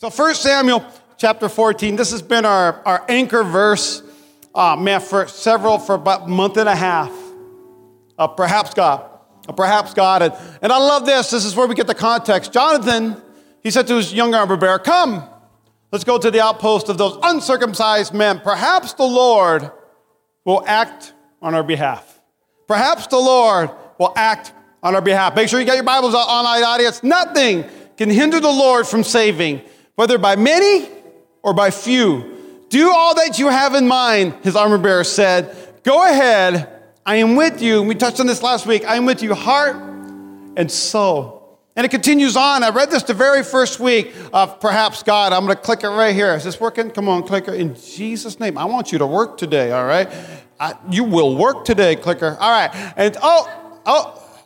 So 1 Samuel chapter 14, this has been our, our anchor verse, uh, man, for several, for about a month and a half. Uh, perhaps God. Uh, perhaps God. And, and I love this. This is where we get the context. Jonathan, he said to his young armor bearer, Come, let's go to the outpost of those uncircumcised men. Perhaps the Lord will act on our behalf. Perhaps the Lord will act on our behalf. Make sure you get your Bibles on, online, audience. Nothing can hinder the Lord from saving whether by many or by few. Do all that you have in mind, his armor bearer said. Go ahead. I am with you. We touched on this last week. I am with you, heart and soul. And it continues on. I read this the very first week of Perhaps God. I'm going to click it right here. Is this working? Come on, clicker. In Jesus' name, I want you to work today, all right? I, you will work today, clicker. All right. And oh, oh,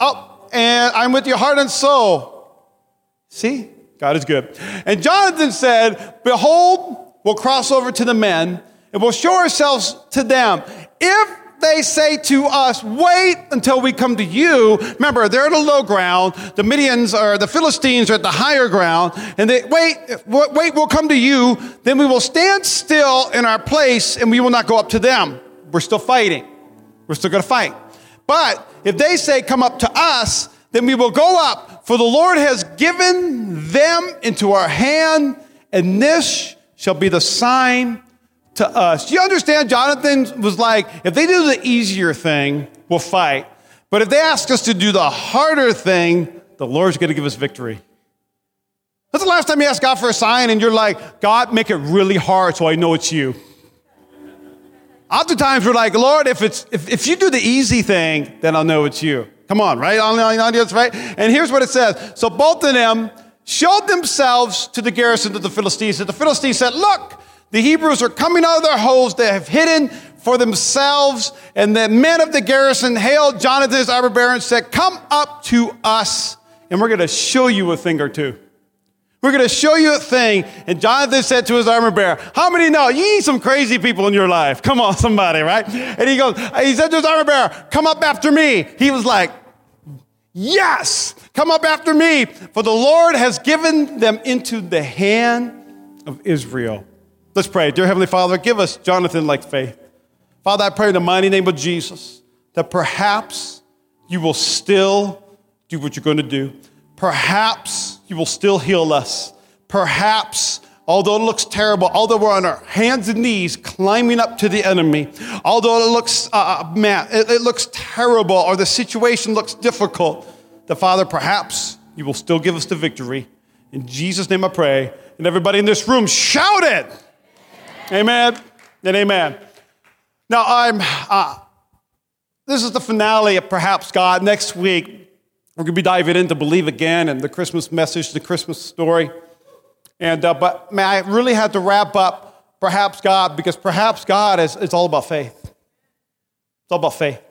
oh, and I'm with your heart and soul. See? God is good. And Jonathan said, Behold, we'll cross over to the men and we'll show ourselves to them. If they say to us, Wait until we come to you. Remember, they're at a low ground. The Midians or the Philistines are at the higher ground. And they, wait, wait, we'll come to you. Then we will stand still in our place and we will not go up to them. We're still fighting. We're still going to fight. But if they say, Come up to us, then we will go up, for the Lord has given them into our hand, and this shall be the sign to us. Do you understand? Jonathan was like, if they do the easier thing, we'll fight. But if they ask us to do the harder thing, the Lord's going to give us victory. That's the last time you asked God for a sign and you're like, God, make it really hard so I know it's you. Oftentimes we're like, Lord, if, it's, if, if you do the easy thing, then I'll know it's you. Come on, right? On the audience, right? And here's what it says. So both of them showed themselves to the garrison of the Philistines. And the Philistines said, Look, the Hebrews are coming out of their holes. They have hidden for themselves. And the men of the garrison hailed Jonathan's armor bearer and said, Come up to us, and we're going to show you a thing or two. We're going to show you a thing. And Jonathan said to his armor bearer, How many know you need some crazy people in your life? Come on, somebody, right? And he goes, He said to his armor bearer, Come up after me. He was like, Yes, come up after me, for the Lord has given them into the hand of Israel. Let's pray. Dear Heavenly Father, give us Jonathan like faith. Father, I pray in the mighty name of Jesus that perhaps you will still do what you're going to do. Perhaps you will still heal us. Perhaps although it looks terrible, although we're on our hands and knees climbing up to the enemy, although it looks, uh, uh, man, it, it looks terrible or the situation looks difficult, the Father, perhaps you will still give us the victory. In Jesus' name I pray. And everybody in this room, shout it! Amen, amen and amen. Now, I'm, uh, this is the finale of Perhaps God. Next week, we're going to be diving into Believe Again and the Christmas message, the Christmas story. And, uh, but man, I really had to wrap up perhaps God because perhaps God is, is all about faith. It's all about faith.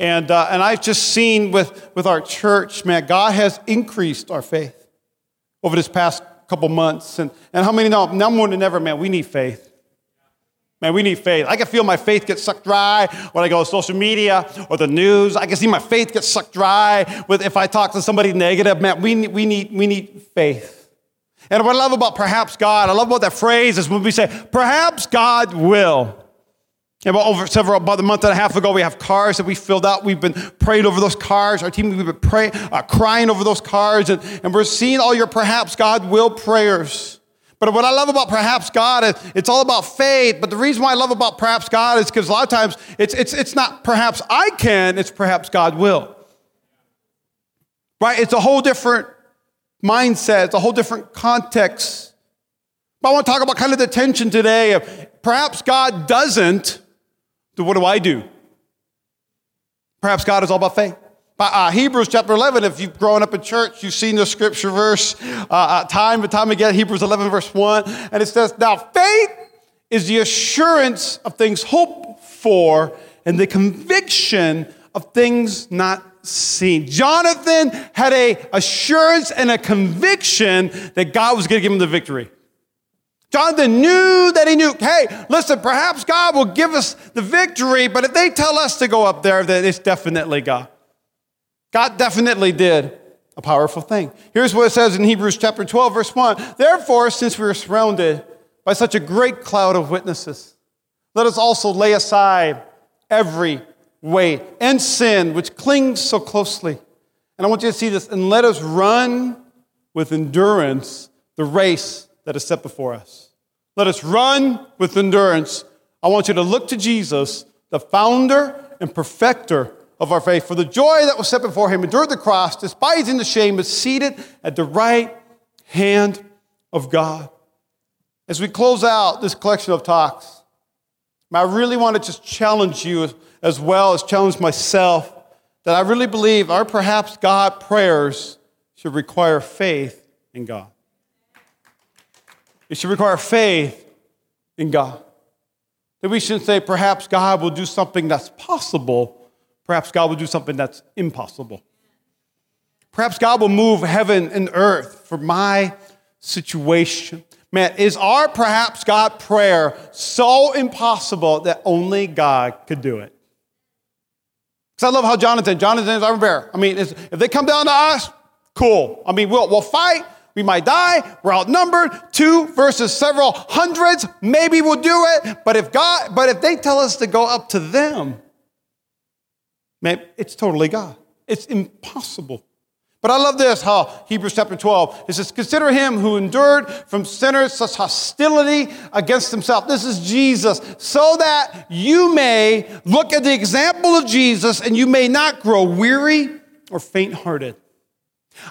And, uh, and I've just seen with, with our church, man, God has increased our faith over this past couple months. And, and how many know, now more than ever, man, we need faith. Man, we need faith. I can feel my faith get sucked dry when I go to social media or the news. I can see my faith get sucked dry with if I talk to somebody negative. Man, we we need, we need faith. And what I love about perhaps God, I love about that phrase is when we say, perhaps God will. And about over several, about a month and a half ago, we have cars that we filled out. We've been praying over those cars. Our team, we've been praying, uh, crying over those cars. And, and we're seeing all your perhaps God will prayers. But what I love about perhaps God is it's all about faith. But the reason why I love about perhaps God is because a lot of times it's, it's, it's not perhaps I can, it's perhaps God will. Right? It's a whole different mindset, it's a whole different context. But I want to talk about kind of the tension today of perhaps God doesn't, then what do I do? Perhaps God is all about faith. Uh, Hebrews chapter 11, if you've grown up in church, you've seen the scripture verse uh, uh, time and time again, Hebrews 11, verse 1. And it says, Now faith is the assurance of things hoped for and the conviction of things not seen. Jonathan had a assurance and a conviction that God was going to give him the victory. Jonathan knew that he knew, hey, listen, perhaps God will give us the victory, but if they tell us to go up there, then it's definitely God. God definitely did. a powerful thing. Here's what it says in Hebrews chapter 12, verse 1. Therefore, since we are surrounded by such a great cloud of witnesses, let us also lay aside every weight and sin which clings so closely. And I want you to see this, and let us run with endurance the race that is set before us. Let us run with endurance. I want you to look to Jesus, the founder and perfecter of our faith. For the joy that was set before him endured the cross, despising the shame, is seated at the right hand of God. As we close out this collection of talks, I really want to just challenge you as well as challenge myself that I really believe our perhaps God prayers should require faith in God. It should require faith in God. That we shouldn't say, perhaps God will do something that's possible, perhaps God will do something that's impossible. Perhaps God will move heaven and earth for my situation. Man, is our perhaps God prayer so impossible that only God could do it? Because I love how Jonathan, Jonathan is our bear. I mean, if they come down to us, cool. I mean, we'll, we'll fight. We might die. We're outnumbered. Two versus several hundreds. Maybe we'll do it. But if God, but if they tell us to go up to them, man, it's totally God. It's impossible. But I love this, how Hebrews chapter 12, it says, Consider him who endured from sinners such hostility against himself. This is Jesus, so that you may look at the example of Jesus and you may not grow weary or faint hearted.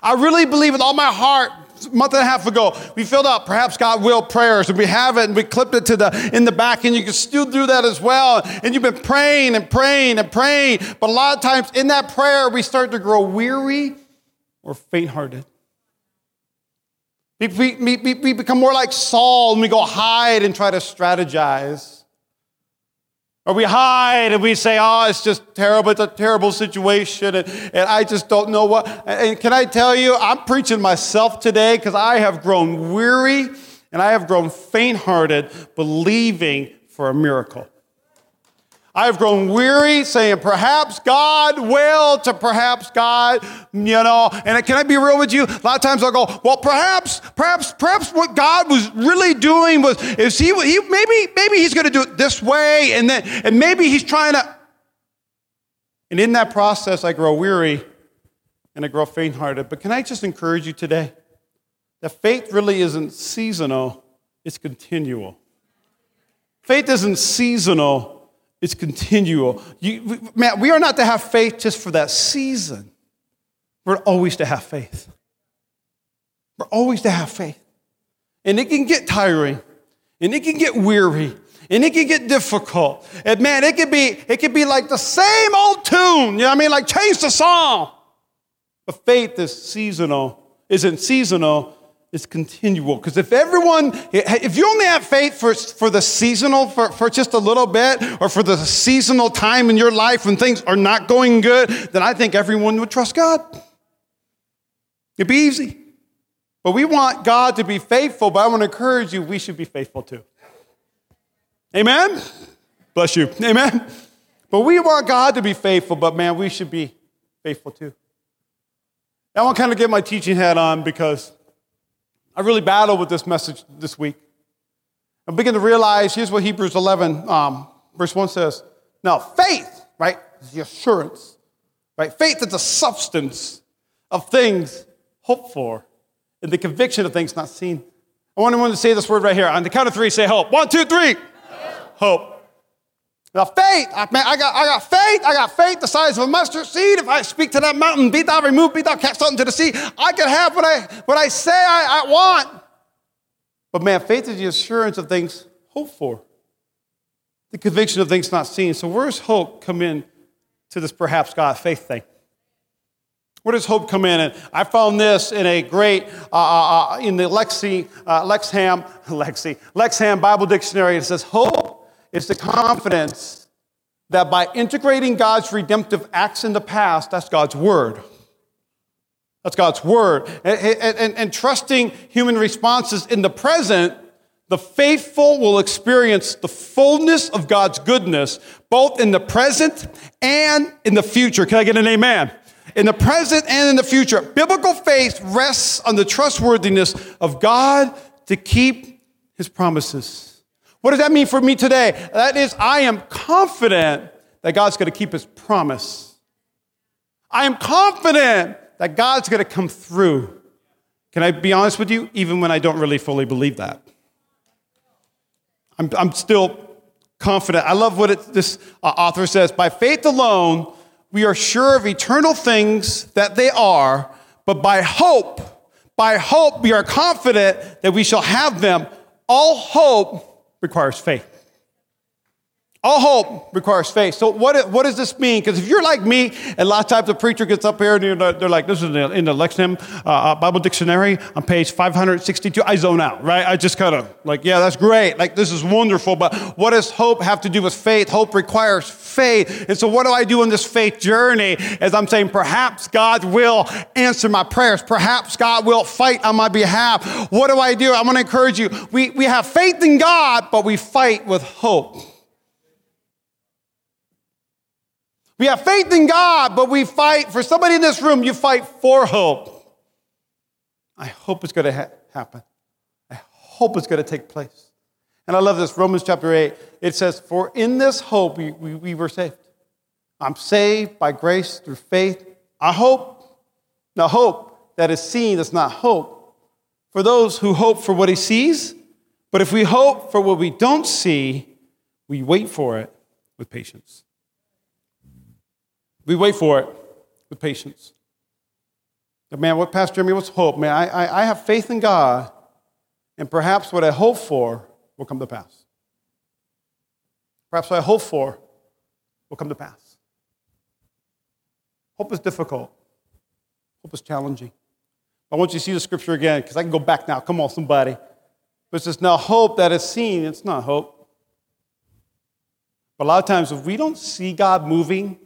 I really believe with all my heart, a month and a half ago, we filled out perhaps God will prayers and we have it and we clipped it to the in the back and you can still do that as well. And you've been praying and praying and praying. But a lot of times in that prayer, we start to grow weary or faint hearted. We, we, we, become more like Saul and we go hide and try to strategize. Or we hide and we say, oh, it's just terrible. It's a terrible situation. And, and I just don't know what. And can I tell you, I'm preaching myself today because I have grown weary and I have grown faint hearted believing for a miracle. I have grown weary saying, perhaps God will, to perhaps God, you know. And can I be real with you? A lot of times I'll go, well, perhaps, perhaps, perhaps what God was really doing was, is he, he maybe, maybe he's going to do it this way, and then, and maybe he's trying to. And in that process, I grow weary and I grow faint hearted. But can I just encourage you today that faith really isn't seasonal, it's continual. Faith isn't seasonal it's continual. You, man, we are not to have faith just for that season. We're always to have faith. We're always to have faith. And it can get tiring, and it can get weary, and it can get difficult. And man, it could be, it could be like the same old tune. You know what I mean? Like change the song. But faith is seasonal, isn't seasonal, is continual. Because if everyone, if you only have faith for, for the seasonal, for, for just a little bit, or for the seasonal time in your life when things are not going good, then I think everyone would trust God. It'd be easy. But we want God to be faithful, but I want to encourage you, we should be faithful too. Amen? Bless you. Amen? But we want God to be faithful, but man, we should be faithful too. I want to kind of get my teaching hat on because I really battled with this message this week. I begin to realize here's what Hebrews 11, um, verse 1 says. Now, faith, right, is the assurance, right? Faith is the substance of things hoped for and the conviction of things not seen. I want everyone to say this word right here. On the count of three, say hope. One, two, three. Hope. hope. Now, faith, I, man, I, got, I got faith. I got faith the size of a mustard seed. If I speak to that mountain, be thou removed, be thou cast out into the sea, I can have what I, what I say I, I want. But man, faith is the assurance of things hoped for, the conviction of things not seen. So, where's hope come in to this perhaps God faith thing? Where does hope come in? And I found this in a great, uh, uh, uh in the Lexi, uh, Lexham, Lexi, Lexham Bible Dictionary. It says, Hope is the confidence that by integrating God's redemptive acts in the past, that's God's word. That's God's word. And, and, and, trusting human responses in the present, the faithful will experience the fullness of God's goodness, both in the present and in the future. Can I get an amen? in the present and in the future. Biblical faith rests on the trustworthiness of God to keep his promises. What does that mean for me today? That is, I am confident that God's going to keep his promise. I am confident that God's going to come through. Can I be honest with you? Even when I don't really fully believe that. I'm, I'm still confident. I love what it, this uh, author says. By faith alone, we are sure of eternal things that they are, but by hope, by hope, we are confident that we shall have them. All hope requires faith. All hope requires faith. So, what, what does this mean? Because if you're like me, and a lot of times the preacher gets up here and they're like, this is in the, in the Lexham uh, uh, Bible Dictionary on page 562, I zone out, right? I just kind of like, yeah, that's great. Like, this is wonderful. But what does hope have to do with faith? Hope requires faith. And so, what do I do in this faith journey? As I'm saying, perhaps God will answer my prayers. Perhaps God will fight on my behalf. What do I do? I want to encourage you. We, we have faith in God, but we fight with hope. We have faith in God, but we fight for somebody in this room, you fight for hope. I hope it's going to ha- happen. I hope it's going to take place. And I love this Romans chapter 8. It says, For in this hope we, we, we were saved. I'm saved by grace through faith. I hope. Now, hope that is seen is not hope. For those who hope for what he sees, but if we hope for what we don't see, we wait for it with patience. We wait for it with patience. But man, what Pastor Jeremy, what's hope? Man, I, I, I have faith in God, and perhaps what I hope for will come to pass. Perhaps what I hope for will come to pass. Hope is difficult. Hope is challenging. I want you to see the scripture again, because I can go back now. Come on, somebody. But it says, now hope that is seen, it's not hope. But a lot of times, if we don't see God moving,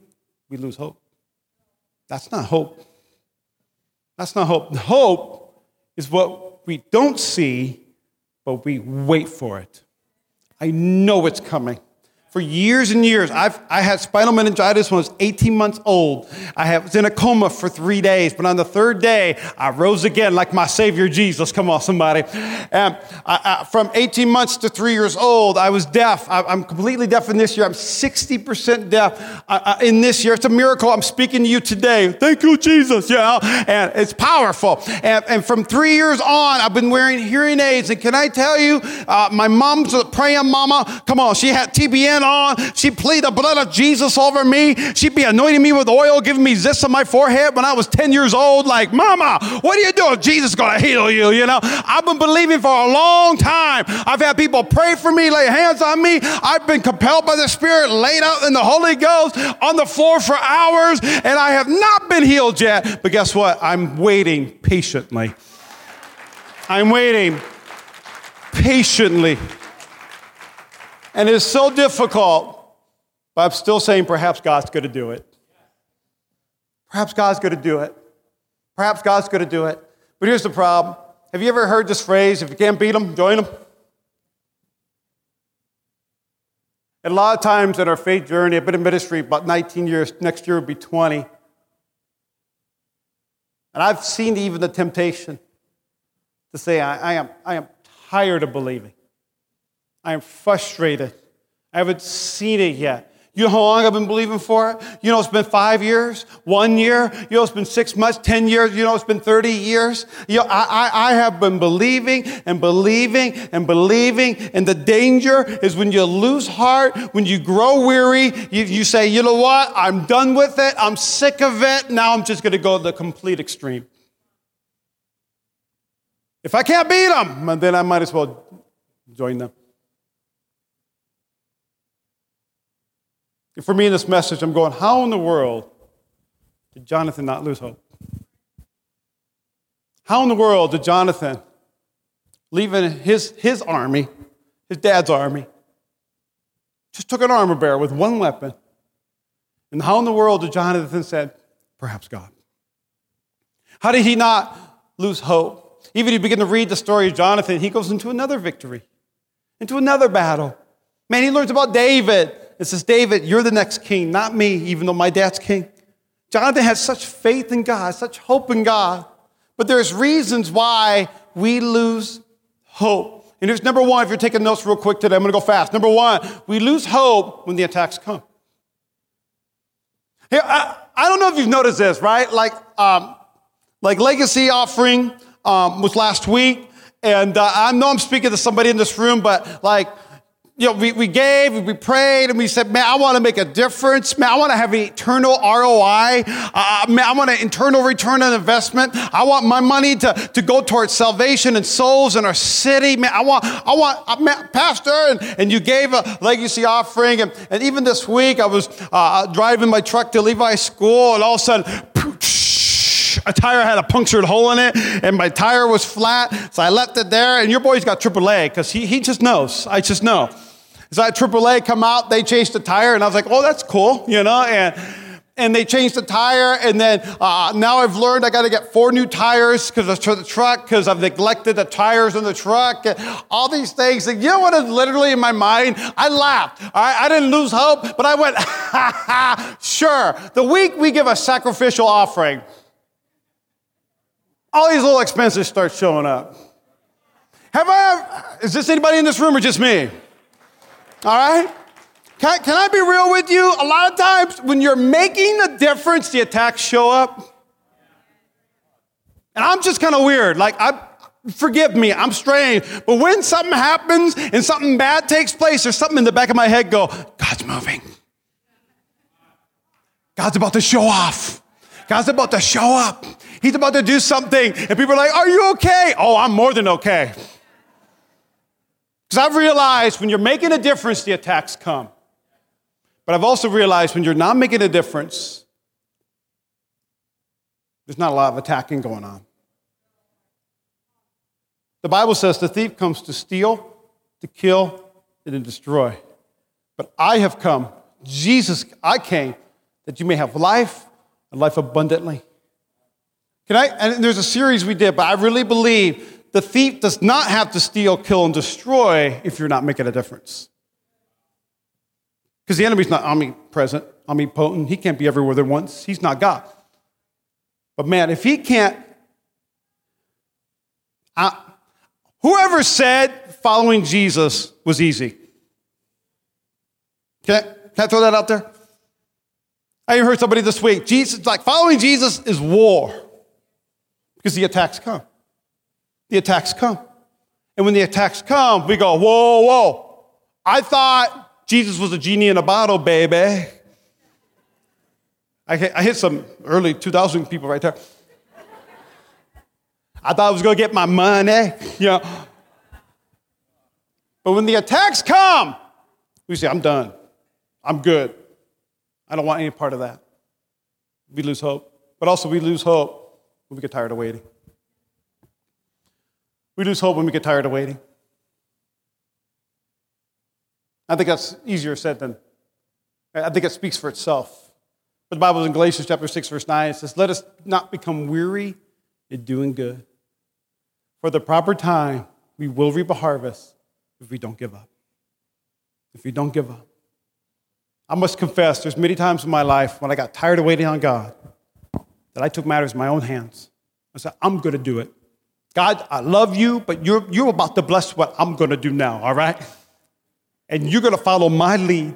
we lose hope. That's not hope. That's not hope. Hope is what we don't see, but we wait for it. I know it's coming for years and years. I've, I had spinal meningitis when I was 18 months old. I was in a coma for three days, but on the third day, I rose again like my Savior Jesus. Come on, somebody. And I, I, from 18 months to three years old, I was deaf. I, am completely deaf in this year. I'm 60% deaf uh, uh, in this year. It's a miracle. I'm speaking to you today. Thank you, Jesus. Yeah. And it's powerful. And, and from three years on, I've been wearing hearing aids. And can I tell you, uh, my mom's a praying mama. Come on, she had TBN on. She'd plead the blood of Jesus over me. She'd be anointing me with oil, giving me zits on my forehead when I was 10 years old. Like, Mama, what are you doing? Jesus is going to heal you, you know? I've been believing for a long time. I've had people pray for me, lay hands on me. I've been compelled by the Spirit, laid out in the Holy Ghost on the floor for hours, and I have not been healed yet. But guess what? I'm waiting patiently. I'm waiting patiently. And it's so difficult, but I'm still saying perhaps God's going to do it. Perhaps God's going to do it. Perhaps God's going to do it. But here's the problem. Have you ever heard this phrase, if you can't beat them, join them? And a lot of times in our faith journey, I've been in ministry about 19 years, next year will be 20. And I've seen even the temptation to say, I, I, am, I am tired of believing. I am frustrated. I haven't seen it yet. You know how long I've been believing for it? You know, it's been five years, one year. You know, it's been six months, 10 years. You know, it's been 30 years. You know, I, I, I have been believing and believing and believing. And the danger is when you lose heart, when you grow weary, you, you say, you know what? I'm done with it. I'm sick of it. Now I'm just going to go to the complete extreme. If I can't beat them, then I might as well join them. For me in this message, I'm going, how in the world did Jonathan not lose hope? How in the world did Jonathan, leaving his, his army, his dad's army, just took an armor bearer with one weapon? And how in the world did Jonathan said, perhaps God? How did he not lose hope? Even if you begin to read the story of Jonathan, he goes into another victory, into another battle. Man, he learns about David it says, David, you're the next king, not me, even though my dad's king. Jonathan had such faith in God, such hope in God. But there's reasons why we lose hope. And here's number one, if you're taking notes real quick today, I'm gonna go fast. Number one, we lose hope when the attacks come. Here, I, I don't know if you've noticed this, right? Like, um, like legacy offering um, was last week, and uh, I know I'm speaking to somebody in this room, but like, you know, we, we gave, we prayed, and we said, man, I want to make a difference. Man, I want to have eternal ROI. Uh, man, I want an internal return on investment. I want my money to, to go towards salvation and souls in our city. Man, I want, I want, uh, man, Pastor, and, and you gave a legacy offering. And, and even this week, I was uh, driving my truck to Levi School, and all of a sudden, a tire had a punctured hole in it, and my tire was flat, so I left it there. And your boy's got AAA because he, he just knows. I just know. So I had AAA come out, they changed the tire, and I was like, oh, that's cool, you know? And and they changed the tire, and then uh, now I've learned I got to get four new tires because of the truck because I've neglected the tires in the truck. And all these things, and you know what is literally in my mind? I laughed. Right, I didn't lose hope, but I went, ha ha, sure. The week we give a sacrificial offering, all these little expenses start showing up. Have I? Is this anybody in this room or just me? All right? Can, can I be real with you? A lot of times when you're making a difference, the attacks show up. And I'm just kind of weird. Like, I, forgive me, I'm strange. But when something happens and something bad takes place, there's something in the back of my head go, God's moving. God's about to show off. God's about to show up. He's about to do something. And people are like, Are you okay? Oh, I'm more than okay. Because I've realized when you're making a difference, the attacks come. But I've also realized when you're not making a difference, there's not a lot of attacking going on. The Bible says the thief comes to steal, to kill, and to destroy. But I have come, Jesus, I came, that you may have life and life abundantly. Can I? And there's a series we did, but I really believe the thief does not have to steal, kill, and destroy if you're not making a difference. Because the enemy's not omnipresent, omnipotent. He can't be everywhere at once. He's not God. But man, if he can't, I, whoever said following Jesus was easy? Can I, can I throw that out there? I even heard somebody this week. Jesus, like following Jesus is war because the attacks come the attacks come. And when the attacks come, we go, whoa, whoa. I thought Jesus was a genie in a bottle, baby. I hit, some early 2000 people right there. I thought I was going to get my money, you know. But when the attacks come, we say, I'm done. I'm good. I don't want any part of that. We lose hope. But also, we lose hope when we get tired of waiting. We lose hope when we get tired of waiting. I think that's easier said than, I think it speaks for itself. But the Bible in Galatians chapter 6, verse 9, it says, Let us not become weary in doing good. For the proper time, we will reap a harvest if we don't give up. If we don't give up. I must confess, there's many times in my life when I got tired of waiting on God that I took matters in my own hands. I said, I'm going to do it. God, I love you, but you're, you're about to bless what I'm going to do now, all right? And you're going to follow my lead.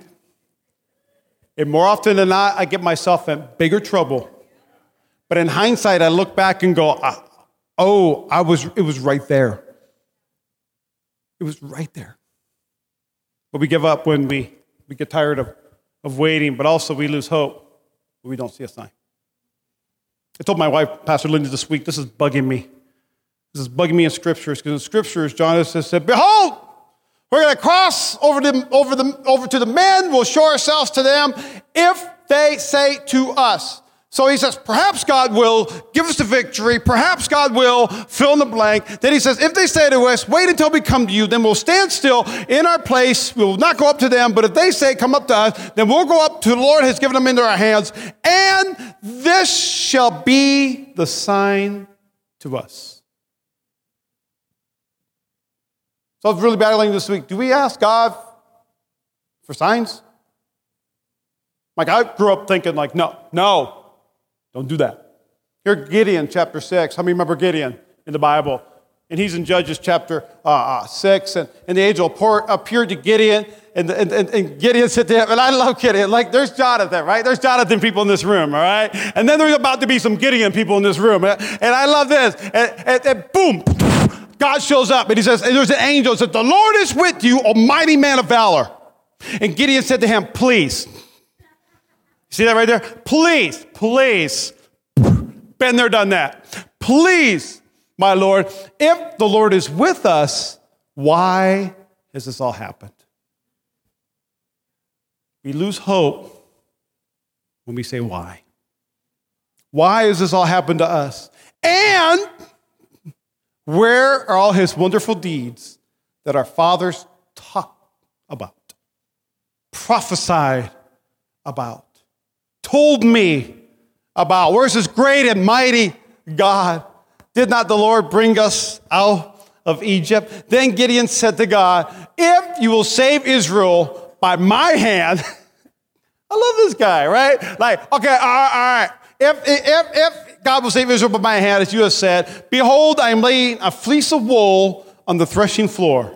And more often than not, I get myself in bigger trouble. But in hindsight, I look back and go, oh, I was, it was right there. It was right there. But we give up when we, we get tired of, of waiting, but also we lose hope when we don't see a sign. I told my wife, Pastor Linda, this week, this is bugging me. This is bugging me in scriptures because in scriptures, John has said, Behold, we're going to cross over, them, over, the, over to the men. We'll show ourselves to them if they say to us. So he says, perhaps God will give us the victory. Perhaps God will fill in the blank. Then he says, if they say to us, wait until we come to you, then we'll stand still in our place. We will not go up to them. But if they say, come up to us, then we'll go up to the Lord has given them into our hands. And this shall be the sign to us. So I was really battling this week. Do we ask God for signs? Like I grew up thinking, like, no, no, Don't do that. Here, Gideon, chapter 6. How many remember Gideon in the Bible? And he's in Judges chapter uh, uh, 6. And, and the angel appeared to Gideon, and, and, and, Gideon said to him, and I love Gideon, like there's Jonathan, right? There's Jonathan people in this room, all right? And then there's about to be some Gideon people in this room. And, and I love this. And, and, and boom, God shows up, and he says, and there's an angel that says, The Lord is with you, a mighty man of valor. And Gideon said to him, Please. See that right there? Please, please. Been there, done that. Please, my Lord, if the Lord is with us, why has this all happened? We lose hope when we say why. Why has this all happened to us? And where are all his wonderful deeds that our fathers talked about, prophesied about, told me about? Where's this great and mighty God? Did not the Lord bring us out of Egypt? Then Gideon said to God, If you will save Israel by my hand, I love this guy, right? Like, okay, all right, all right. If, if, if God will save Israel by my hand, as you have said, behold, I am laying a fleece of wool on the threshing floor.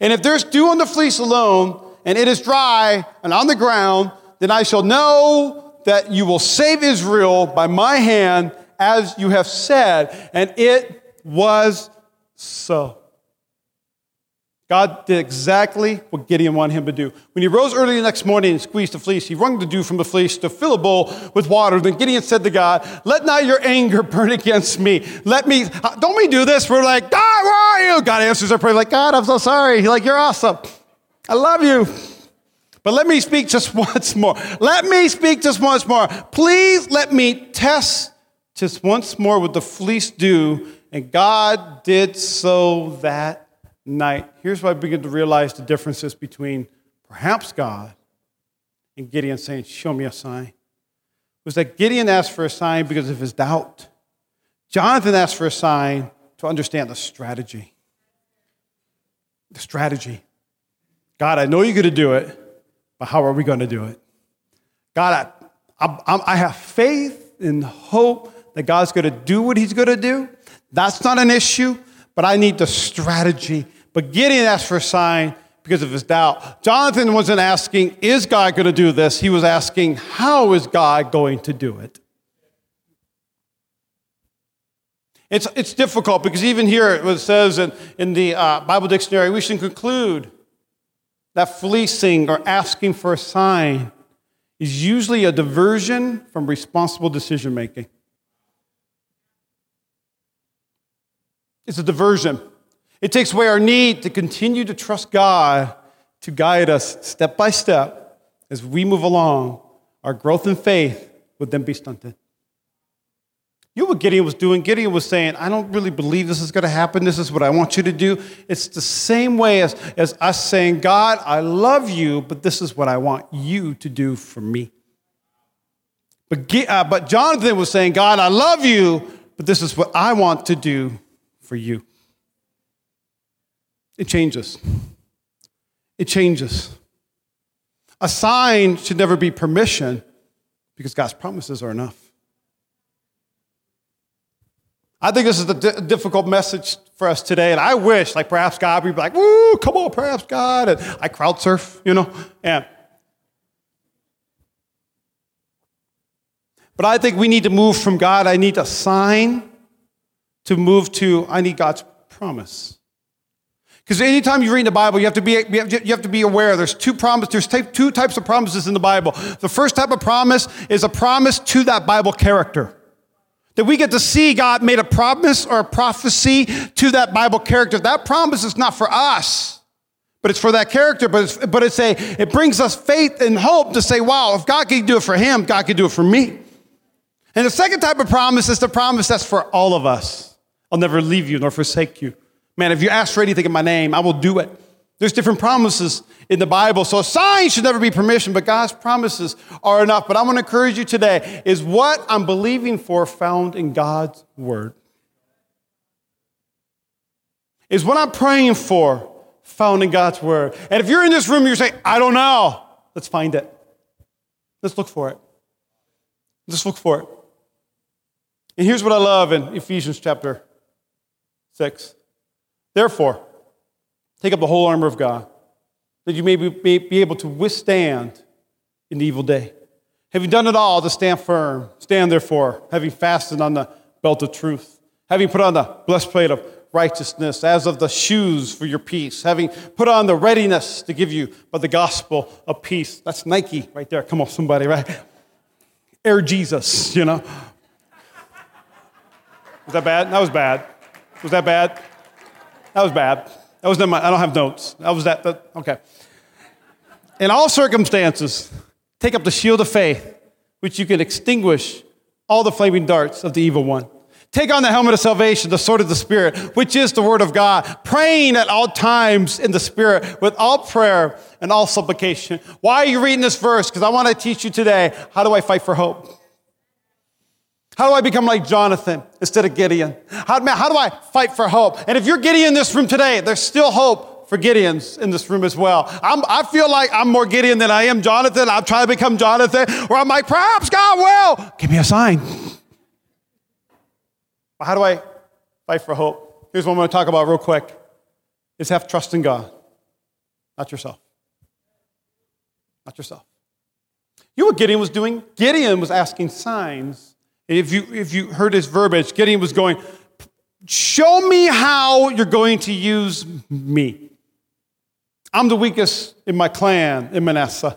And if there's dew on the fleece alone, and it is dry and on the ground, then I shall know that you will save Israel by my hand, as you have said. And it was so. God did exactly what Gideon wanted him to do. When he rose early the next morning and squeezed the fleece, he wrung the dew from the fleece to fill a bowl with water. Then Gideon said to God, Let not your anger burn against me. Let me, uh, don't we do this? We're like, God, where are you? God answers our prayer, like, God, I'm so sorry. He's like, You're awesome. I love you. But let me speak just once more. Let me speak just once more. Please let me test just once more with the fleece dew. And God did so that night, here's where I begin to realize the differences between perhaps God and Gideon saying, Show me a sign. Was that Gideon asked for a sign because of his doubt. Jonathan asked for a sign to understand the strategy. The strategy. God, I know you're going to do it, but how are we going to do it? God, I, I, I have faith and hope that God's going to do what he's going to do. That's not an issue but I need the strategy. But Gideon asked for a sign because of his doubt. Jonathan wasn't asking, Is God going to do this? He was asking, How is God going to do it? It's, it's difficult because even here it says in, in the uh, Bible dictionary, we should conclude that fleecing or asking for a sign is usually a diversion from responsible decision making. It's a diversion. It takes away our need to continue to trust God to guide us step by step as we move along. Our growth in faith would then be stunted. You know what Gideon was doing? Gideon was saying, I don't really believe this is going to happen. This is what I want you to do. It's the same way as, as us saying, God, I love you, but this is what I want you to do for me. But, uh, but Jonathan was saying, God, I love you, but this is what I want to do for you. It changes. It changes. A sign should never be permission because God's promises are enough. I think this is a d- difficult message for us today, and I wish, like perhaps God would be like, "Woo, come on, perhaps God," and I crowd surf, you know, and. But I think we need to move from God. I need a sign to move to I need God's promise. Because anytime you read the Bible, you have to be you have to be aware. There's two promises. There's two types of promises in the Bible. The first type of promise is a promise to that Bible character. That we get to see God made a promise or a prophecy to that Bible character. That promise is not for us, but it's for that character. But it's, but it's a it brings us faith and hope to say, wow, if God can do it for him, God can do it for me. And the second type of promise is the promise that's for all of us. I'll never leave you nor forsake you. Man, if you ask for anything in my name, I will do it. There's different promises in the Bible. So a sign should never be permission, but God's promises are enough. But I want to encourage you today is what I'm believing for found in God's word. Is what I'm praying for found in God's word. And if you're in this room, you're saying, I don't know. Let's find it. Let's look for it. Let's look for it. And here's what I love in Ephesians chapter 6. Therefore, take up the whole armor of God, that you may be, able to withstand in the evil day. Having done it all to stand firm, stand therefore, having fastened on the belt of truth, having put on the breastplate of righteousness, as of the shoes for your peace, having put on the readiness to give you by the gospel of peace. That's Nike right there. Come on, somebody, right? Air Jesus, you know. Was that bad? That was bad. Was that bad? That was bad. That was not my, I don't have notes. That was that, that okay. In all circumstances, take up the shield of faith, which you can extinguish all the flaming darts of the evil one. Take on the helmet of salvation, the sword of the Spirit, which is the word of God, praying at all times in the Spirit with all prayer and all supplication. Why are you reading this verse? Because I want to teach you today how do I fight for hope? How do I become like Jonathan instead of Gideon? How, how do I fight for hope? And if you're Gideon in this room today, there's still hope for Gideons in this room as well. I'm, i feel like I'm more Gideon than I am Jonathan. I'm trying to become Jonathan, or I'm like, perhaps God will. Give me a sign. But how do I fight for hope? Here's what I'm going to talk about real quick is have trust in God, not yourself. Not yourself. You know what Gideon was doing? Gideon was asking signs. If you, if you heard his verbiage, Gideon was going, Show me how you're going to use me. I'm the weakest in my clan, in Manasseh.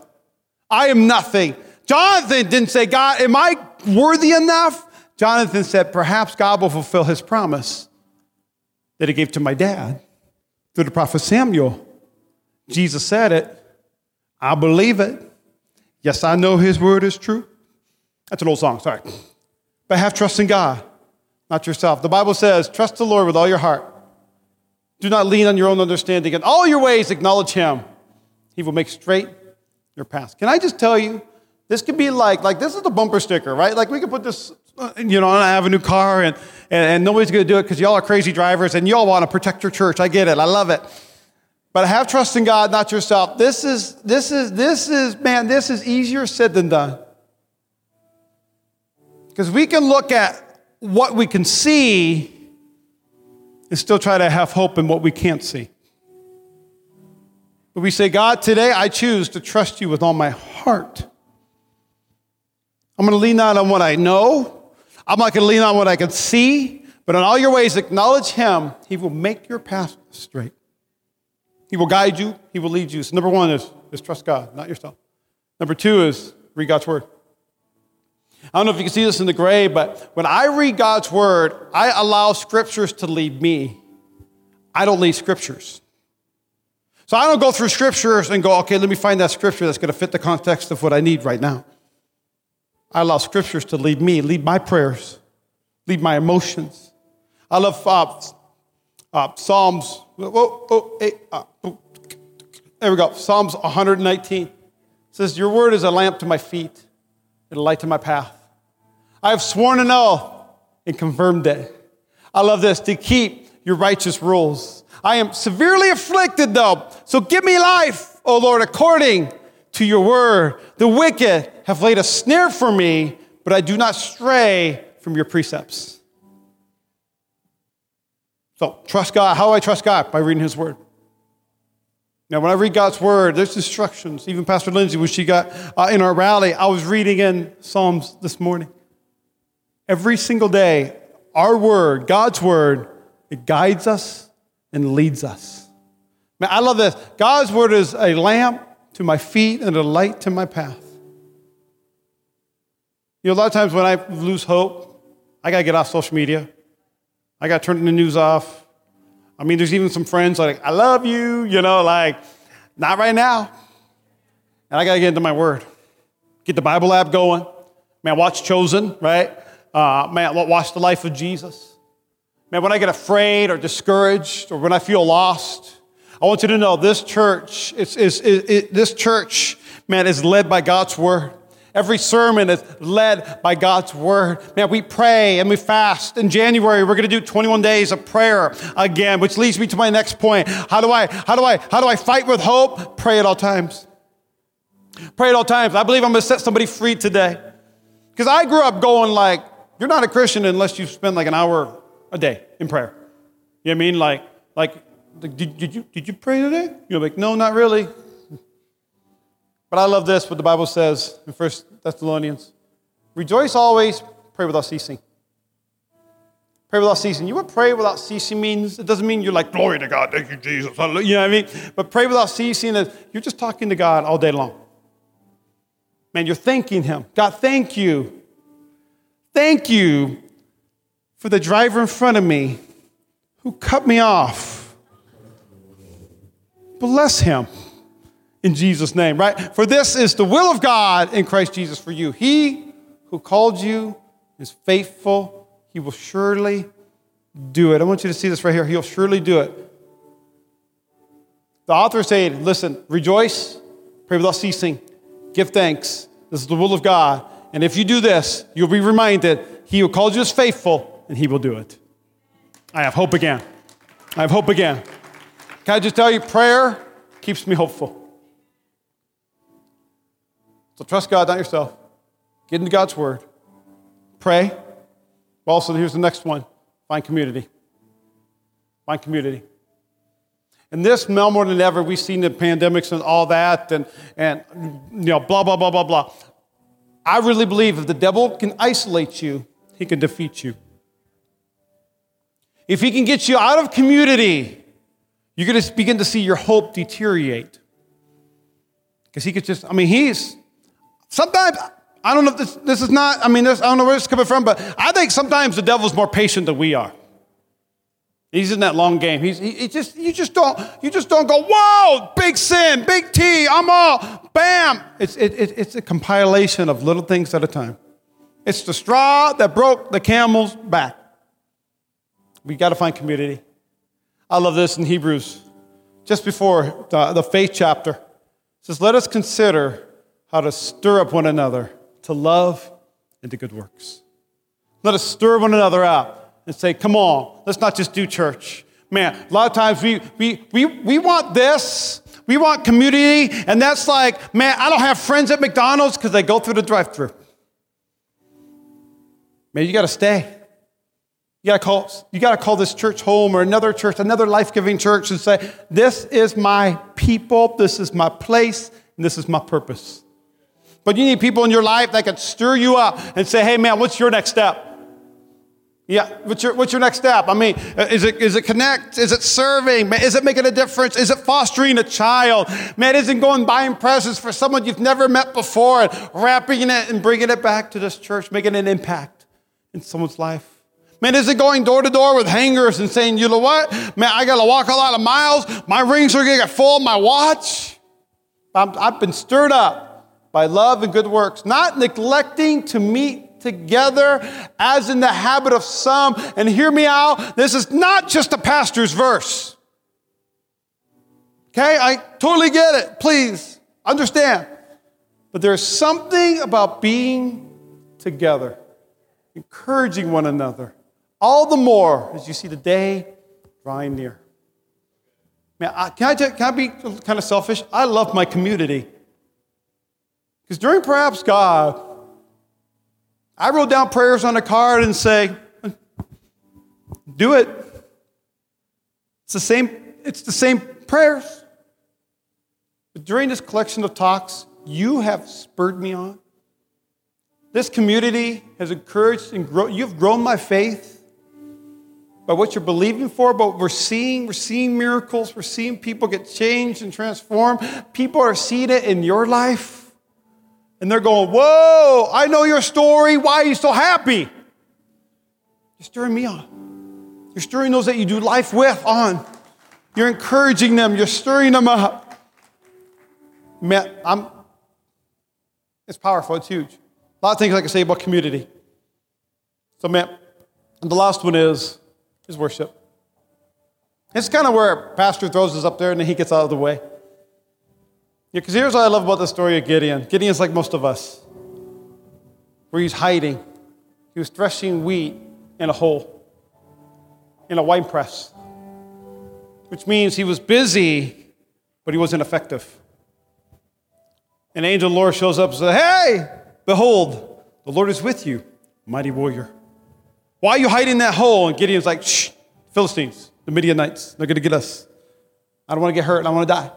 I am nothing. Jonathan didn't say, God, am I worthy enough? Jonathan said, Perhaps God will fulfill his promise that he gave to my dad through the prophet Samuel. Jesus said it. I believe it. Yes, I know his word is true. That's an old song, sorry. But have trust in God, not yourself. The Bible says, Trust the Lord with all your heart. Do not lean on your own understanding. In all your ways, acknowledge him. He will make straight your path. Can I just tell you, this could be like, like this is the bumper sticker, right? Like we could put this uh, you know, I have a new car and, and, and nobody's going to do it because y'all are crazy drivers and y'all want to protect your church. I get it. I love it. But have trust in God, not yourself. This is, this is, this is, man, this is easier said than done. Because we can look at what we can see and still try to have hope in what we can't see. But we say, God, today I choose to trust you with all my heart. I'm going to lean not on what I know, I'm not going to lean on what I can see, but in all your ways, acknowledge Him. He will make your path straight. He will guide you, He will lead you. So, number one is, is trust God, not yourself. Number two is read God's Word. I don't know if you can see this in the gray, but when I read God's Word, I allow Scriptures to lead me. I don't lead Scriptures. So I don't go through Scriptures and go, okay, let me find that Scripture that's going to fit the context of what I need right now. I allow scriptures to lead me, lead my prayers, lead my emotions. I love uh, uh, Psalms. Oh, oh, hey, uh, there we go. Psalms 119 says, Your word is a lamp to my feet and a light to my path. I have sworn an oath and confirmed it. I love this to keep your righteous rules. I am severely afflicted, though, so give me life, O Lord, according to your word. The wicked have laid a snare for me, but I do not stray from your precepts. So, trust God. How do I trust God? By reading His Word. Now, when I read God's Word, there's instructions. Even Pastor Lindsay, when she got uh, in our rally, I was reading in Psalms this morning. Every single day, our Word, God's Word, it guides us and leads us. Man, I love this. God's Word is a lamp to my feet and a light to my path. You know, a lot of times when I lose hope, I got to get off social media. I got to turn the news off. I mean, there's even some friends like, I love you, you know, like, not right now. And I got to get into my word. Get the Bible app going. Man, watch Chosen, right? Uh, man, watch the life of Jesus. Man, when I get afraid or discouraged or when I feel lost, I want you to know this church is, is, is, is, this church, man, is led by God's word. Every sermon is led by God's word. Man, we pray and we fast. In January, we're going to do 21 days of prayer again, which leads me to my next point. How do I, how do I, how do I fight with hope? Pray at all times. Pray at all times. I believe I'm going to set somebody free today. Because I grew up going like, You're not a Christian unless you spend like an hour a day in prayer. You know what I mean? Like, like, did, did, you, did you pray today? You're like, no, not really. But I love this, what the Bible says in 1 Thessalonians. Rejoice always, pray without ceasing. Pray without ceasing. You what pray without ceasing means? It doesn't mean you're like, glory to God, thank you, Jesus. You know what I mean? But pray without ceasing is you're just talking to God all day long. Man, you're thanking Him. God, thank you. Thank you for the driver in front of me who cut me off. Bless him in Jesus' name, right? For this is the will of God in Christ Jesus for you. He who called you is faithful. He will surely do it. I want you to see this right here. He'll surely do it. The author said, listen, rejoice, pray without ceasing, give thanks. This is the will of God. And if you do this, you'll be reminded He who called you is faithful, and He will do it. I have hope again. I have hope again. Can I just tell you, prayer keeps me hopeful. So trust God, not yourself. Get into God's word. Pray. Also, here's the next one find community. Find community. And this, now more than ever, we've seen the pandemics and all that, and, and you know, blah, blah, blah, blah, blah. I really believe if the devil can isolate you, he can defeat you. If he can get you out of community, you're going to begin to see your hope deteriorate. Because he could just, I mean, he's, sometimes, I don't know if this, this is not, I mean, this, I don't know where this is coming from, but I think sometimes the devil's more patient than we are. He's in that long game. He's, he, he just, you just don't, you just don't go, whoa, big sin, big T, I'm all, bam. It's, it, it, it's a compilation of little things at a time. It's the straw that broke the camel's back. We got to find community. I love this in Hebrews, just before the, the faith chapter. Says, Let us consider how to stir up one another to love and to good works. Let us stir one another up and say, Come on, let's not just do church. Man, a lot of times we, we, we, we want this. We want community, and that's like, man, I don't have friends at McDonald's because they go through the drive through. Man, you got to stay. You gotta call, you gotta call this church home or another church, another life-giving church and say, this is my people, this is my place, and this is my purpose. But you need people in your life that can stir you up and say, hey man, what's your next step? Yeah, what's your, what's your next step? I mean, uh, is it, is it connect? Is it serving? Is it making a difference? Is it fostering a child? Man, is it going buying presents for someone you've never met before and wrapping it and bringing it back to this church, making an impact in someone's life? Man, is it going door to door with hangers and saying, you know what? Man, I got to walk a lot of miles. My rings are going to get full. My watch. i have been stirred up by love and good works, not neglecting to meet together as in the habit of some. And hear me out. This is not just a pastor's verse. Okay? I totally get it. Please understand. But there's something about being together, encouraging one another all the more as you see the day drawing near. Man, I, can, I, can I be kind of selfish? I love my community. Because during perhaps God, I wrote down prayers on a card and say, do it. It's the same, it's the same prayers. But during this collection of talks, you have spurred me on. This community has encouraged and grown, you've grown my faith by what you're believing for, but we're seeing, we're seeing miracles, we're seeing people get changed and transformed. People are seeing it in your life. And they're going, Whoa, I know your story. Why are you so happy? You're stirring me on. You're stirring those that you do life with on. You're encouraging them, you're stirring them up. Man, I'm, it's powerful, it's huge. A lot of things I can say about community. So, man, and the last one is is worship. It's kind of where Pastor throws us up there and then he gets out of the way. Yeah, because here's what I love about the story of Gideon. Gideon's like most of us, where he's hiding. He was threshing wheat in a hole, in a wine press, which means he was busy, but he wasn't effective. An angel of the Lord shows up and says, Hey, behold, the Lord is with you, mighty warrior. Why are you hiding in that hole? And Gideon's like, shh, Philistines, the Midianites, they're going to get us. I don't want to get hurt. I want to die.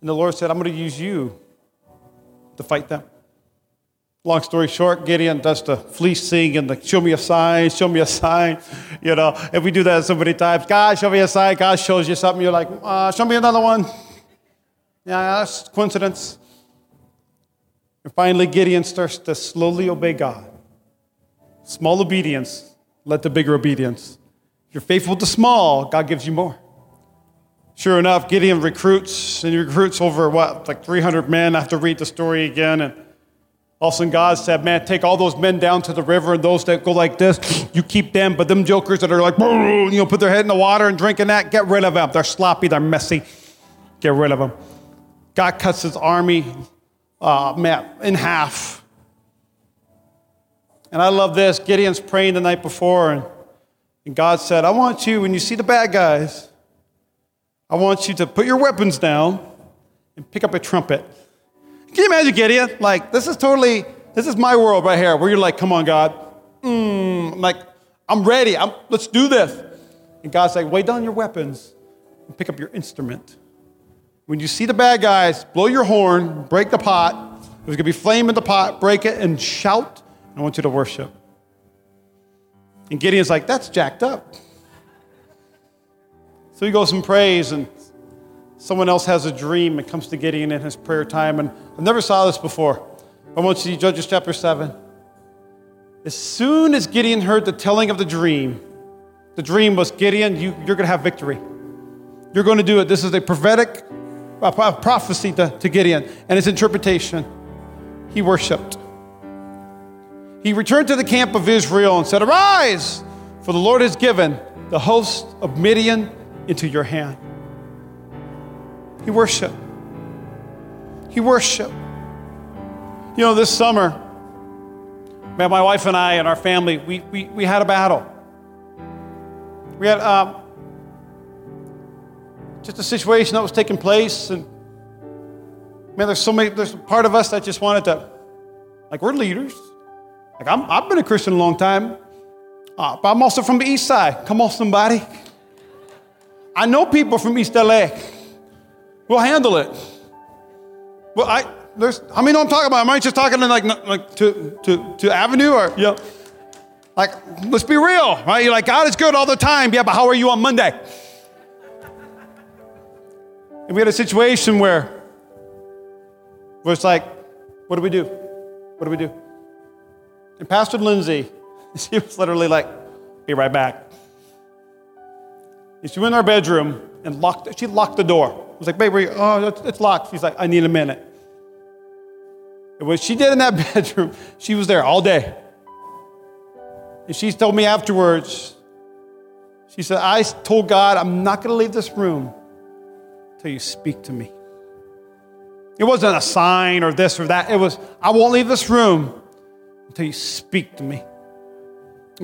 And the Lord said, I'm going to use you to fight them. Long story short, Gideon does the fleece fleecing and the show me a sign, show me a sign. You know, if we do that so many times, God, show me a sign. God shows you something. You're like, uh, show me another one. Yeah, that's coincidence. And finally, Gideon starts to slowly obey God. Small obedience led to bigger obedience. If you're faithful to small, God gives you more. Sure enough, Gideon recruits, and he recruits over what, like 300 men. I have to read the story again. And all of a sudden, God said, Man, take all those men down to the river, and those that go like this, you keep them. But them jokers that are like, you know, put their head in the water and drinking that, get rid of them. They're sloppy, they're messy. Get rid of them. God cuts his army uh, in half. And I love this. Gideon's praying the night before, and, and God said, I want you, when you see the bad guys, I want you to put your weapons down and pick up a trumpet. Can you imagine Gideon? Like, this is totally, this is my world right here, where you're like, come on, God. Mm, like, I'm ready. I'm, let's do this. And God's like, lay down your weapons and pick up your instrument. When you see the bad guys, blow your horn, break the pot. There's going to be flame in the pot, break it, and shout. I want you to worship. And Gideon's like, that's jacked up. So he goes and prays, and someone else has a dream and comes to Gideon in his prayer time. And I never saw this before. I want you to see Judges chapter 7. As soon as Gideon heard the telling of the dream, the dream was Gideon, you, you're going to have victory. You're going to do it. This is a prophetic a prophecy to, to Gideon and his interpretation. He worshiped. He returned to the camp of Israel and said, Arise, for the Lord has given the host of Midian into your hand. He worshiped. He worshiped. You know, this summer, man, my wife and I and our family, we, we, we had a battle. We had um, just a situation that was taking place, and man, there's so many, there's a part of us that just wanted to, like, we're leaders. Like, I'm, I've been a Christian a long time, uh, but I'm also from the east side. Come on, somebody. I know people from East LA. We'll handle it. Well, I there's I mean I'm talking about? Am I just talking to like like to to to Avenue or yeah? Like let's be real, right? You're like God is good all the time, yeah, but how are you on Monday? And we had a situation where where it's like, what do we do? What do we do? And Pastor Lindsay, she was literally like, be right back. And she went in our bedroom and locked, she locked the door. I was like, babe, oh, it's locked. She's like, I need a minute. And what she did in that bedroom, she was there all day. And she told me afterwards, she said, I told God, I'm not going to leave this room until you speak to me. It wasn't a sign or this or that. It was, I won't leave this room until you speak to me.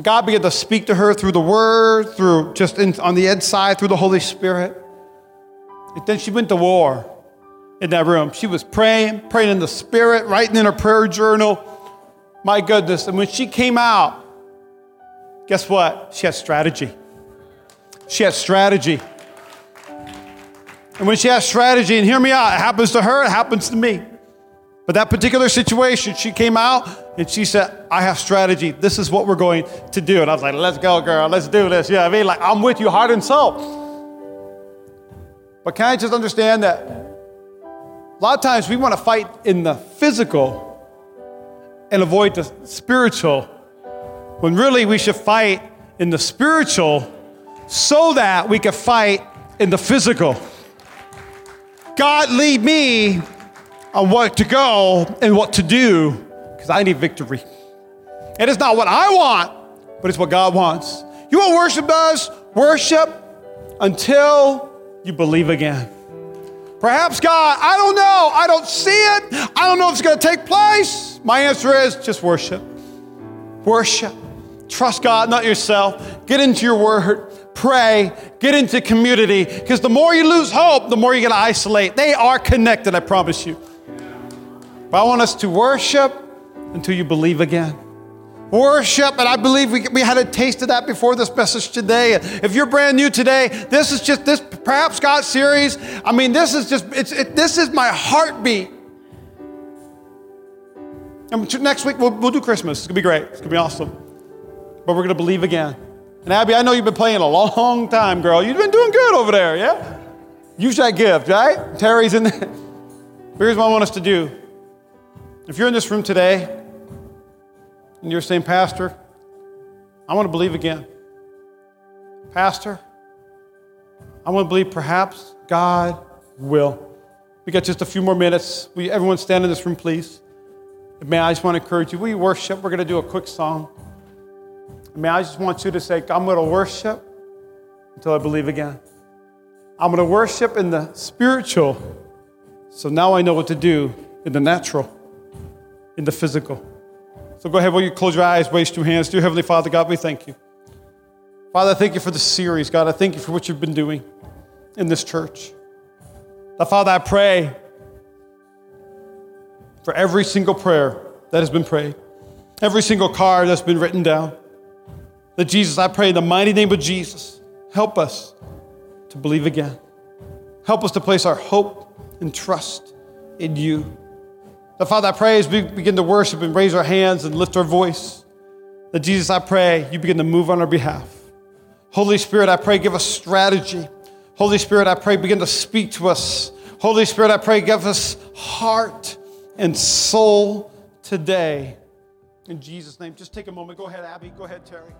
God began to speak to her through the word, through just in, on the inside, through the Holy Spirit. And then she went to war in that room. She was praying, praying in the spirit, writing in her prayer journal. My goodness. And when she came out, guess what? She had strategy. She had strategy. And when she has strategy, and hear me out, it happens to her, it happens to me. But that particular situation, she came out and she said, I have strategy. This is what we're going to do. And I was like, let's go, girl. Let's do this. Yeah, I mean, like, I'm with you heart and soul. But can I just understand that a lot of times we want to fight in the physical and avoid the spiritual, when really we should fight in the spiritual so that we can fight in the physical. God, lead me on what to go and what to do because I need victory. And it's not what I want, but it's what God wants. You what worship does? Worship until you believe again. Perhaps God, I don't know. I don't see it. I don't know if it's going to take place. My answer is just worship. Worship. Trust God, not yourself. Get into your word. Pray. Get into community. Because the more you lose hope, the more you're going to isolate. They are connected, I promise you. But I want us to worship until you believe again. worship, and I believe we, we had a taste of that before this message today. If you're brand new today, this is just this perhaps God series. I mean, this is just it's it, this is my heartbeat. And next week we'll, we'll do Christmas. It's gonna be great. It's gonna be awesome. But we're gonna believe again. And Abby, I know you've been playing a long time, girl. You've been doing good over there, yeah? Use that gift, right? Terry's in there. Here's what I want us to do. If you're in this room today and you're saying, Pastor, I want to believe again. Pastor, I want to believe perhaps God will. We got just a few more minutes. We, everyone stand in this room, please. May I just want to encourage you. We worship. We're going to do a quick song. May I just want you to say, I'm going to worship until I believe again. I'm going to worship in the spiritual. So now I know what to do in the natural, in the physical. So go ahead, will you close your eyes, raise your hands. Dear Heavenly Father, God, we thank you. Father, I thank you for the series. God, I thank you for what you've been doing in this church. Now, Father, I pray for every single prayer that has been prayed, every single card that's been written down. That Jesus, I pray in the mighty name of Jesus, help us to believe again. Help us to place our hope and trust in you. Now, Father, I pray as we begin to worship and raise our hands and lift our voice, that Jesus, I pray you begin to move on our behalf. Holy Spirit, I pray give us strategy. Holy Spirit, I pray begin to speak to us. Holy Spirit, I pray give us heart and soul today. In Jesus' name, just take a moment. Go ahead, Abby. Go ahead, Terry.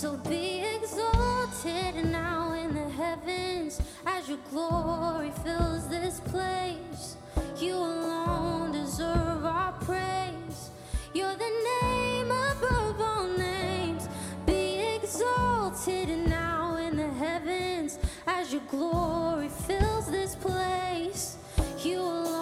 So be exalted now in the heavens as your glory fills this place. You alone deserve our praise. You're the name above all names. Be exalted now in the heavens as your glory fills this place. You alone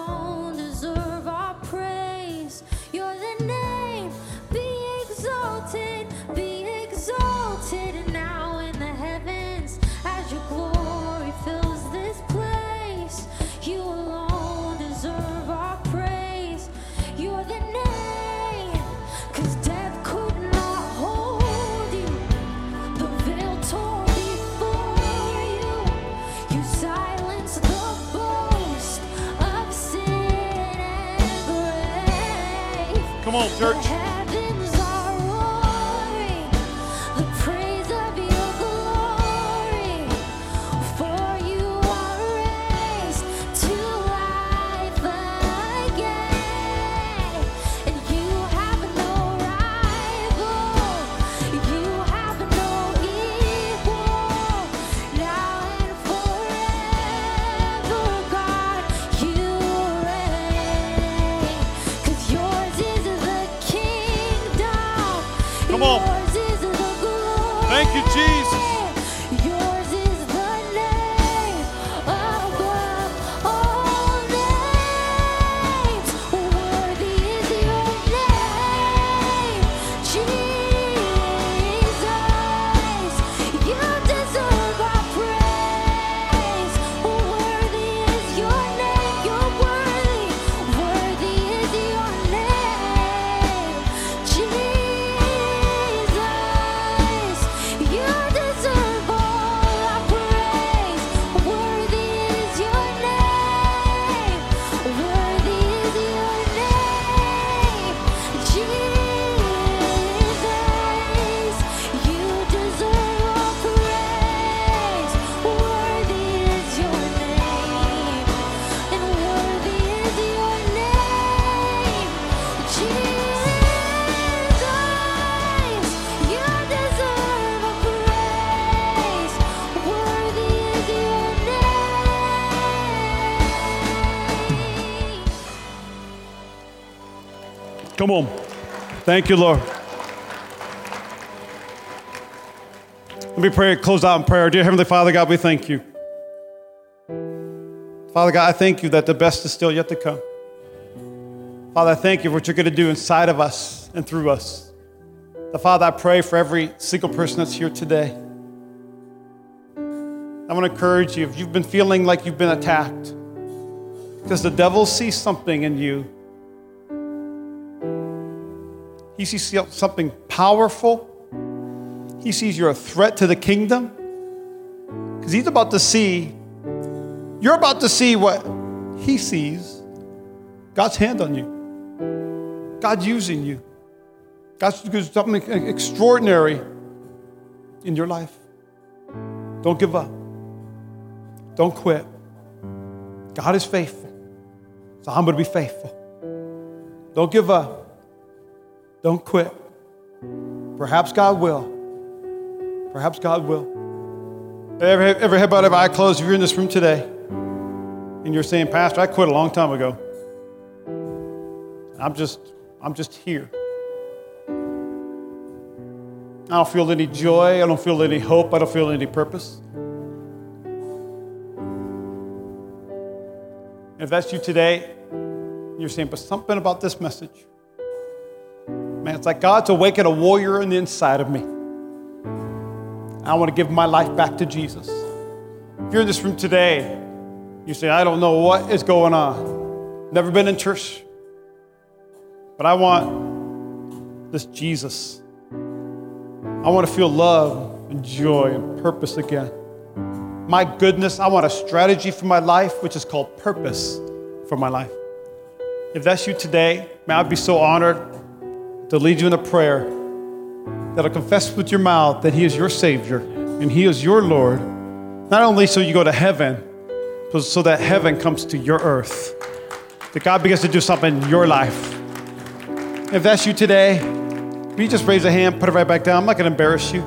Thank you, Jesus. Come on. Thank you, Lord. Let me pray, close out in prayer. Dear Heavenly Father, God, we thank you. Father God, I thank you that the best is still yet to come. Father, I thank you for what you're going to do inside of us and through us. The Father, I pray for every single person that's here today. I want to encourage you if you've been feeling like you've been attacked, because the devil sees something in you. He sees something powerful. He sees you're a threat to the kingdom. Because he's about to see, you're about to see what he sees God's hand on you, God using you, God's doing something extraordinary in your life. Don't give up. Don't quit. God is faithful. So I'm going to be faithful. Don't give up. Don't quit. Perhaps God will. Perhaps God will. Every, every head bowed, every eye closed. If you're in this room today and you're saying, Pastor, I quit a long time ago. I'm just, I'm just here. I don't feel any joy. I don't feel any hope. I don't feel any purpose. If that's you today, you're saying, but something about this message. Man, it's like God's awakened a warrior on the inside of me. I want to give my life back to Jesus. If you're in this room today, you say, I don't know what is going on. Never been in church. But I want this Jesus. I want to feel love and joy and purpose again. My goodness, I want a strategy for my life, which is called purpose for my life. If that's you today, man, I'd be so honored to lead you in a prayer that'll confess with your mouth that He is your Savior and He is your Lord. Not only so you go to heaven, but so that heaven comes to your earth. That God begins to do something in your life. If that's you today, you just raise a hand, put it right back down? I'm not going to embarrass you,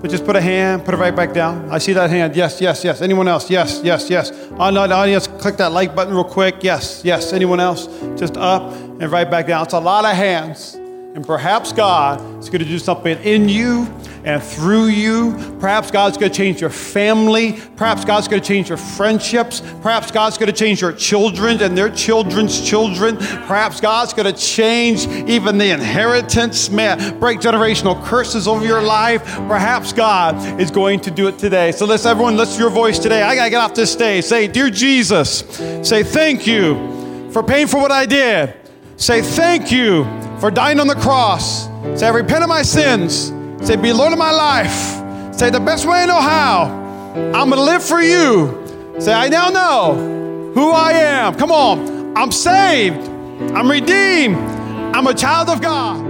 but just put a hand, put it right back down. I see that hand. Yes, yes, yes. Anyone else? Yes, yes, yes. On the audience, click that like button real quick. Yes, yes. Anyone else? Just up and right back down. It's a lot of hands. And perhaps God is going to do something in you and through you. Perhaps God's going to change your family. Perhaps God's going to change your friendships. Perhaps God's going to change your children and their children's children. Perhaps God's going to change even the inheritance, man, break generational curses over your life. Perhaps God is going to do it today. So let's everyone, let's your voice today. I got to get off this stage. Say, Dear Jesus, say thank you for paying for what I did. Say thank you for dying on the cross. Say, I repent of my sins. Say, be Lord of my life. Say, the best way I know how, I'm going to live for you. Say, I now know who I am. Come on. I'm saved. I'm redeemed. I'm a child of God.